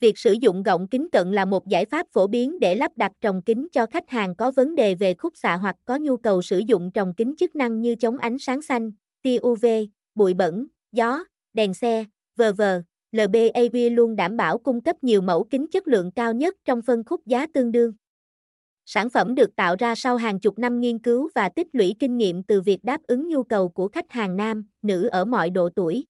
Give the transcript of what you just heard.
Việc sử dụng gọng kính cận là một giải pháp phổ biến để lắp đặt trồng kính cho khách hàng có vấn đề về khúc xạ hoặc có nhu cầu sử dụng trồng kính chức năng như chống ánh sáng xanh, tia UV, bụi bẩn, gió, đèn xe, v.v. LBAV luôn đảm bảo cung cấp nhiều mẫu kính chất lượng cao nhất trong phân khúc giá tương đương. Sản phẩm được tạo ra sau hàng chục năm nghiên cứu và tích lũy kinh nghiệm từ việc đáp ứng nhu cầu của khách hàng nam, nữ ở mọi độ tuổi.